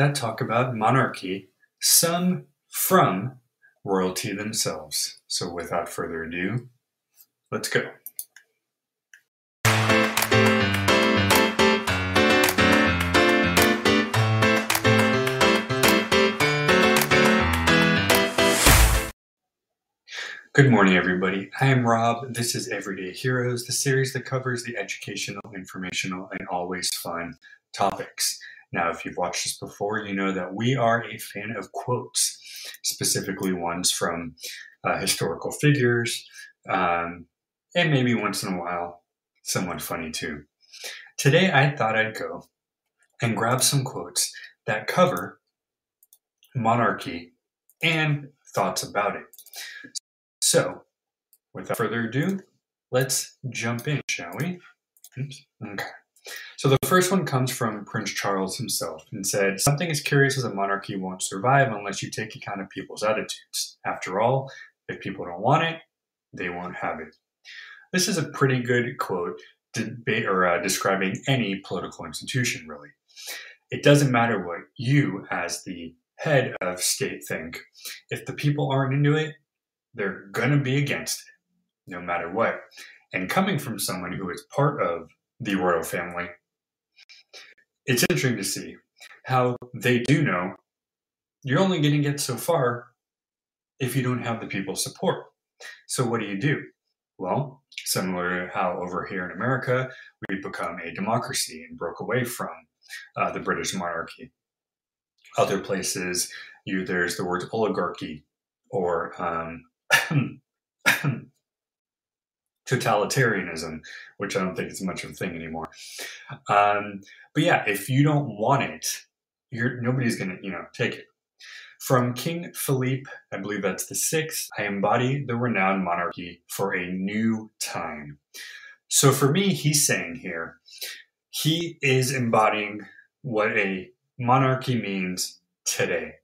that talk about monarchy, some from royalty themselves. So, without further ado, let's go. Good morning, everybody. I am Rob. This is Everyday Heroes, the series that covers the educational, informational, and always fun topics. Now, if you've watched this before, you know that we are a fan of quotes, specifically ones from uh, historical figures, um, and maybe once in a while, someone funny too. Today, I thought I'd go and grab some quotes that cover monarchy and thoughts about it. So, without further ado, let's jump in, shall we? Oops. Okay. So the first one comes from Prince Charles himself and said, Something as curious as a monarchy won't survive unless you take account of people's attitudes. After all, if people don't want it, they won't have it. This is a pretty good quote or uh, describing any political institution, really. It doesn't matter what you, as the head of state, think. If the people aren't into it, they're going to be against it, no matter what. And coming from someone who is part of the royal family, it's interesting to see how they do know you're only going to get so far if you don't have the people's support. So, what do you do? Well, similar to how over here in America, we've become a democracy and broke away from uh, the British monarchy. Other places, you, there's the word oligarchy or um, totalitarianism, which I don't think is much of a thing anymore. Um, but yeah, if you don't want it, you're nobody's gonna you know take it. From King Philippe, I believe that's the sixth, I embody the renowned monarchy for a new time. So for me, he's saying here, he is embodying what a monarchy means today.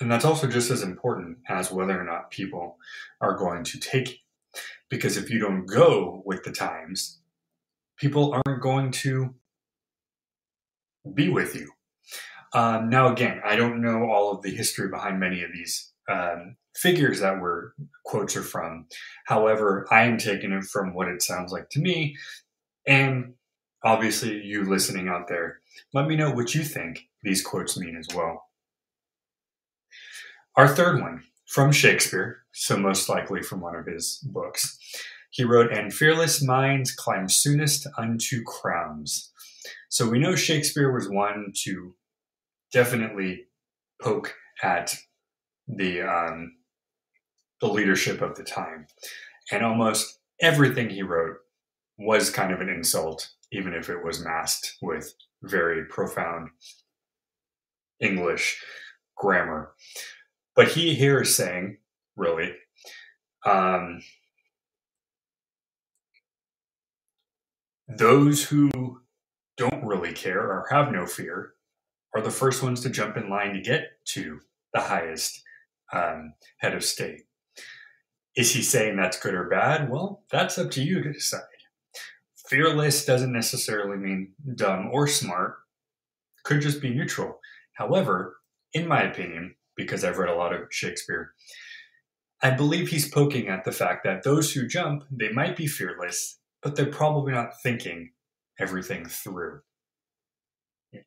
And that's also just as important as whether or not people are going to take. Because if you don't go with the times, people aren't going to be with you. Um, now, again, I don't know all of the history behind many of these um, figures that were quotes are from. However, I am taking it from what it sounds like to me. And obviously, you listening out there, let me know what you think these quotes mean as well. Our third one from Shakespeare, so most likely from one of his books. He wrote, And fearless minds climb soonest unto crowns. So we know Shakespeare was one to definitely poke at the um, the leadership of the time, and almost everything he wrote was kind of an insult, even if it was masked with very profound English grammar. But he here is saying, really, um, those who don't really care or have no fear are the first ones to jump in line to get to the highest um, head of state. Is he saying that's good or bad? Well, that's up to you to decide. Fearless doesn't necessarily mean dumb or smart, could just be neutral. However, in my opinion, because I've read a lot of Shakespeare. I believe he's poking at the fact that those who jump, they might be fearless, but they're probably not thinking everything through. Yeah.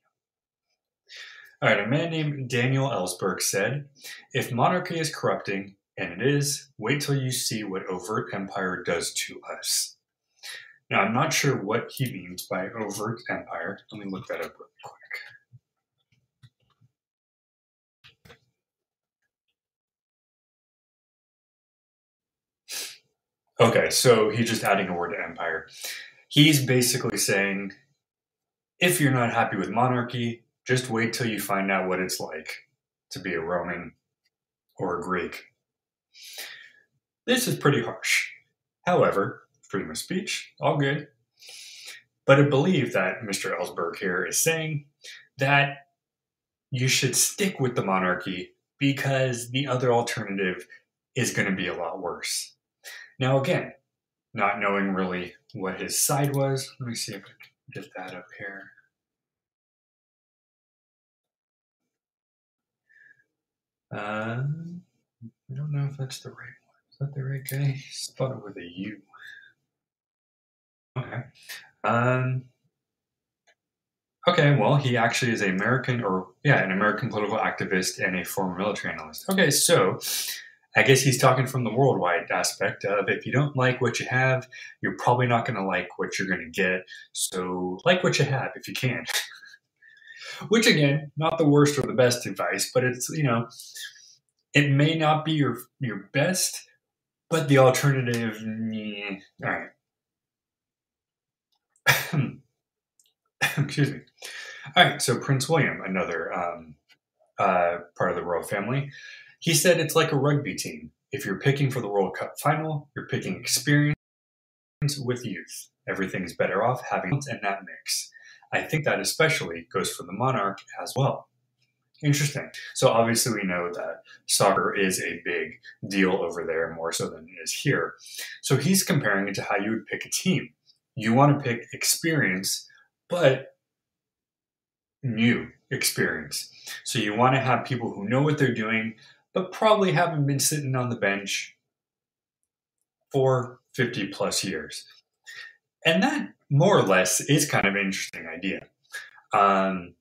All right, a man named Daniel Ellsberg said, If monarchy is corrupting, and it is, wait till you see what overt empire does to us. Now, I'm not sure what he means by overt empire. Let me look that up real quick. Okay, so he's just adding a word to empire. He's basically saying if you're not happy with monarchy, just wait till you find out what it's like to be a Roman or a Greek. This is pretty harsh. However, freedom of speech, all good. But I believe that Mr. Ellsberg here is saying that you should stick with the monarchy because the other alternative is going to be a lot worse. Now, again, not knowing really what his side was, let me see if I can get that up here. Uh, I don't know if that's the right one. Is that the right guy? Spelled it with a U. Okay. Um, okay, well, he actually is an American, or yeah, an American political activist and a former military analyst. Okay, so I guess he's talking from the worldwide aspect of if you don't like what you have, you're probably not going to like what you're going to get. So, like what you have if you can. Which, again, not the worst or the best advice, but it's, you know, it may not be your your best, but the alternative, yeah. all right. Excuse me. All right, so Prince William, another um, uh, part of the royal family, he said it's like a rugby team. If you're picking for the World Cup final, you're picking experience with youth. Everything's better off having in that mix. I think that especially goes for the monarch as well. Interesting. So obviously we know that soccer is a big deal over there, more so than it is here. So he's comparing it to how you would pick a team. You want to pick experience, but new experience. So you want to have people who know what they're doing, but probably haven't been sitting on the bench for 50 plus years. And that more or less is kind of an interesting idea. Um,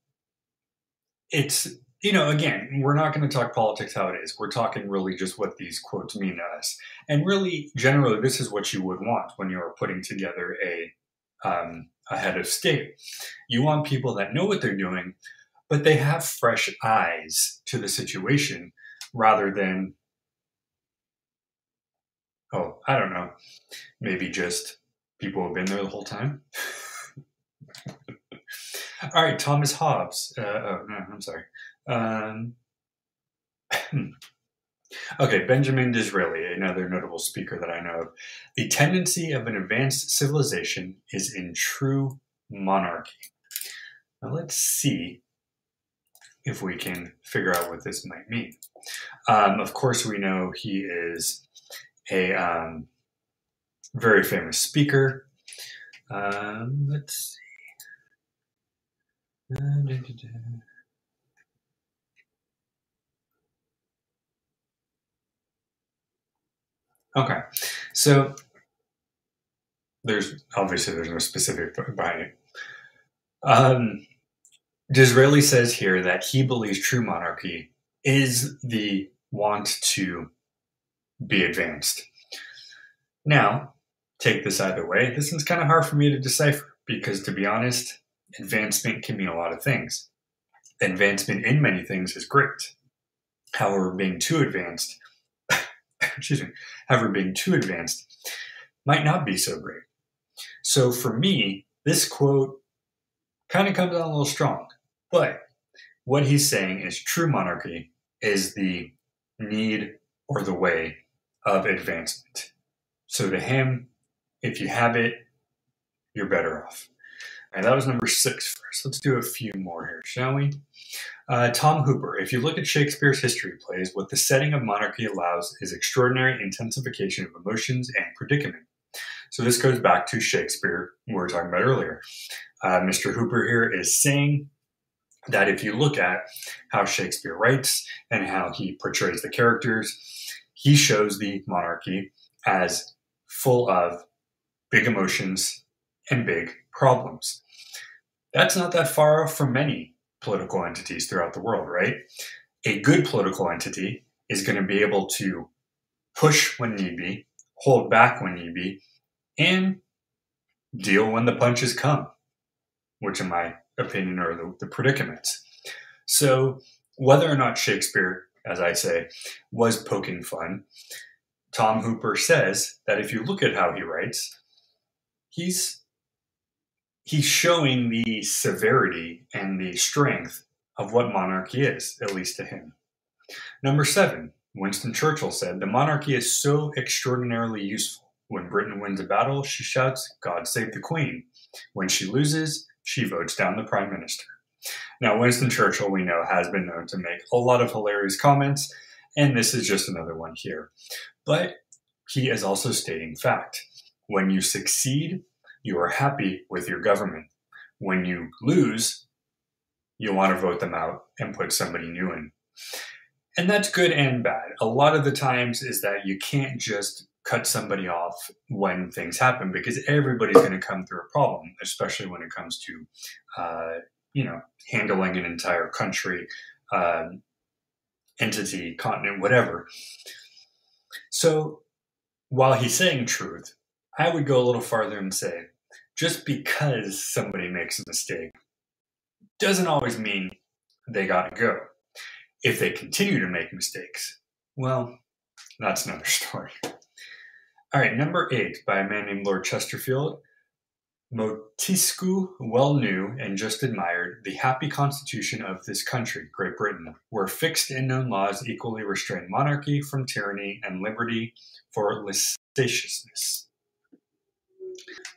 it's, you know, again, we're not going to talk politics how it is. We're talking really just what these quotes mean to us. And really, generally, this is what you would want when you're putting together a um, a head of state. You want people that know what they're doing, but they have fresh eyes to the situation rather than, oh, I don't know, maybe just people have been there the whole time. All right, Thomas Hobbes. Uh, oh, no, I'm sorry. Um, Okay, Benjamin Disraeli, another notable speaker that I know of. The tendency of an advanced civilization is in true monarchy. Now let's see if we can figure out what this might mean. Um, of course, we know he is a um, very famous speaker. Um, let's see. Da, da, da, Okay, so there's obviously there's no specific it. Um, Disraeli says here that he believes true monarchy is the want to be advanced. Now, take this either way. This is kind of hard for me to decipher because, to be honest, advancement can mean a lot of things. Advancement in many things is great. However, being too advanced excuse me, however, being too advanced might not be so great. So for me, this quote kind of comes out a little strong, but what he's saying is true monarchy is the need or the way of advancement. So to him, if you have it, you're better off. And that was number six first. Let's do a few more here, shall we? Uh, Tom Hooper. If you look at Shakespeare's history plays, what the setting of monarchy allows is extraordinary intensification of emotions and predicament. So this goes back to Shakespeare, we were talking about earlier. Uh, Mr. Hooper here is saying that if you look at how Shakespeare writes and how he portrays the characters, he shows the monarchy as full of big emotions and big problems. That's not that far off from many political entities throughout the world, right? A good political entity is going to be able to push when need be, hold back when need be, and deal when the punches come, which, in my opinion, or the, the predicaments. So, whether or not Shakespeare, as I say, was poking fun, Tom Hooper says that if you look at how he writes, he's he's showing the severity and the strength of what monarchy is, at least to him. Number seven, Winston Churchill said, The monarchy is so extraordinarily useful. When Britain wins a battle, she shouts, God save the Queen. When she loses, she votes down the Prime Minister. Now, Winston Churchill, we know, has been known to make a lot of hilarious comments, and this is just another one here. But he is also stating fact. When you succeed, you are happy with your government. When you lose, you want to vote them out and put somebody new in. and that's good and bad. A lot of the times is that you can't just cut somebody off when things happen because everybody's going to come through a problem, especially when it comes to, uh, you know, handling an entire country, um, entity, continent, whatever. So while he's saying truth, I would go a little farther and say just because somebody makes a mistake doesn't always mean they got to go. If they continue to make mistakes, well, that's another story. All right, number eight by a man named Lord Chesterfield. Montesquieu well knew and just admired the happy constitution of this country, Great Britain, where fixed and known laws equally restrain monarchy from tyranny and liberty for licentiousness.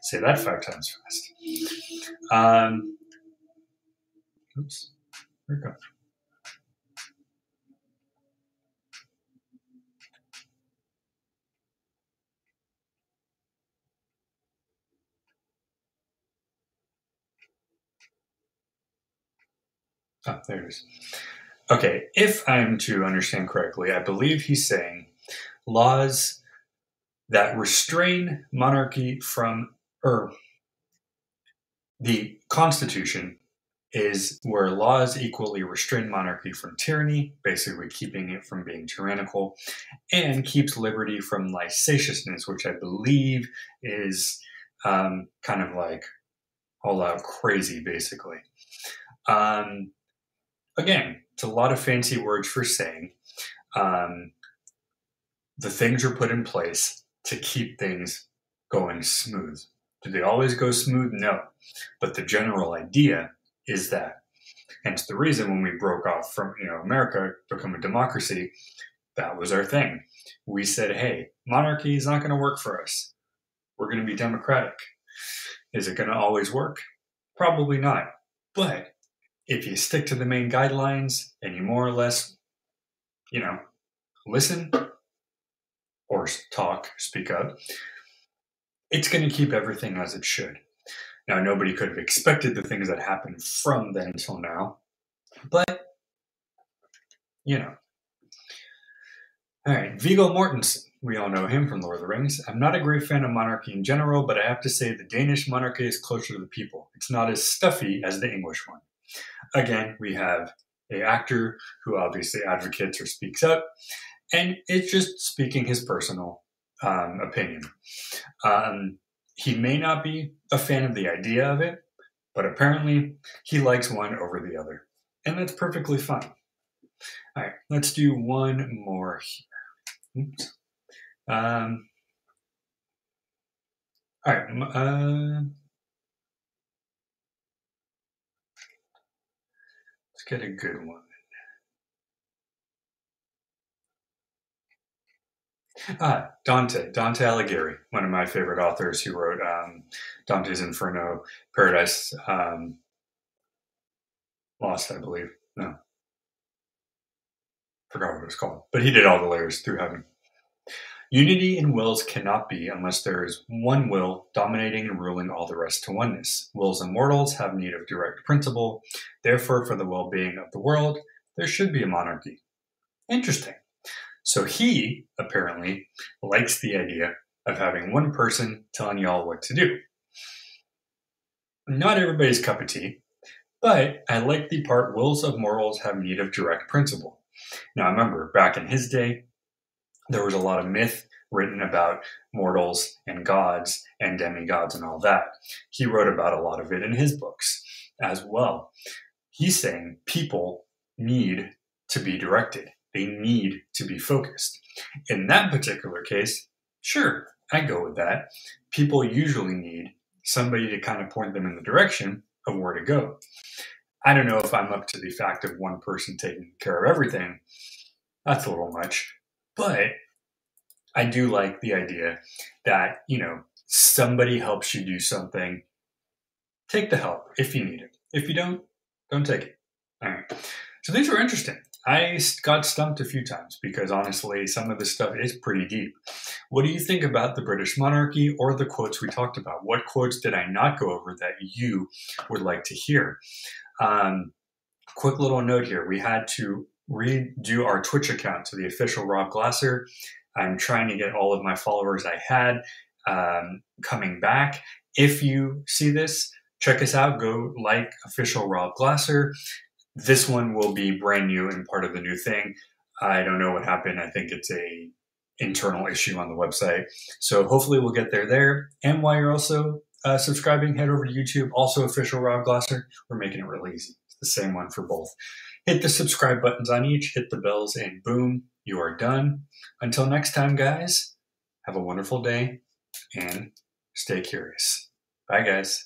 Say that five times fast. Um, oops, where it go? Oh, there it is. Okay, if I'm to understand correctly, I believe he's saying laws that restrain monarchy from, or the Constitution is where laws equally restrain monarchy from tyranny, basically keeping it from being tyrannical, and keeps liberty from licentiousness, which I believe is um, kind of like all out crazy, basically. Um, again, it's a lot of fancy words for saying um, the things are put in place to keep things going smooth. Do they always go smooth? No. But the general idea is that. Hence the reason when we broke off from, you know, America, become a democracy, that was our thing. We said, hey, monarchy is not going to work for us. We're going to be democratic. Is it going to always work? Probably not. But if you stick to the main guidelines and you more or less, you know, listen or talk, speak up, it's going to keep everything as it should. Now, nobody could have expected the things that happened from then until now, but, you know. All right, Viggo Mortensen. We all know him from Lord of the Rings. I'm not a great fan of monarchy in general, but I have to say the Danish monarchy is closer to the people. It's not as stuffy as the English one. Again, we have a actor who obviously advocates or speaks up, and it's just speaking his personal um, opinion. Um, he may not be a fan of the idea of it, but apparently he likes one over the other, and that's perfectly fine. All right, let's do one more here. Oops. Um, all right. Uh, get a good one. Ah, Dante, Dante Alighieri, one of my favorite authors who wrote um, Dante's Inferno, Paradise um, Lost, I believe. No, forgot what it was called, but he did all the layers through heaven. Unity in wills cannot be unless there is one will dominating and ruling all the rest to oneness. Wills and mortals have need of direct principle. Therefore, for the well being of the world, there should be a monarchy. Interesting. So he, apparently, likes the idea of having one person telling y'all what to do. Not everybody's cup of tea, but I like the part wills of mortals have need of direct principle. Now, remember, back in his day, there was a lot of myth written about mortals and gods and demigods and all that. He wrote about a lot of it in his books as well. He's saying people need to be directed, they need to be focused. In that particular case, sure, I go with that. People usually need somebody to kind of point them in the direction of where to go. I don't know if I'm up to the fact of one person taking care of everything. That's a little much. But I do like the idea that, you know, somebody helps you do something. Take the help if you need it. If you don't, don't take it. All right. So these were interesting. I got stumped a few times because honestly, some of this stuff is pretty deep. What do you think about the British monarchy or the quotes we talked about? What quotes did I not go over that you would like to hear? Um, quick little note here we had to redo our Twitch account to the official Rob Glasser. I'm trying to get all of my followers I had um, coming back. If you see this, check us out. Go like official Rob Glasser. This one will be brand new and part of the new thing. I don't know what happened. I think it's a internal issue on the website. So hopefully we'll get there there. And while you're also uh, subscribing, head over to YouTube, also official Rob Glasser. We're making it really easy. The same one for both. Hit the subscribe buttons on each, hit the bells, and boom, you are done. Until next time, guys, have a wonderful day and stay curious. Bye, guys.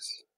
Oops.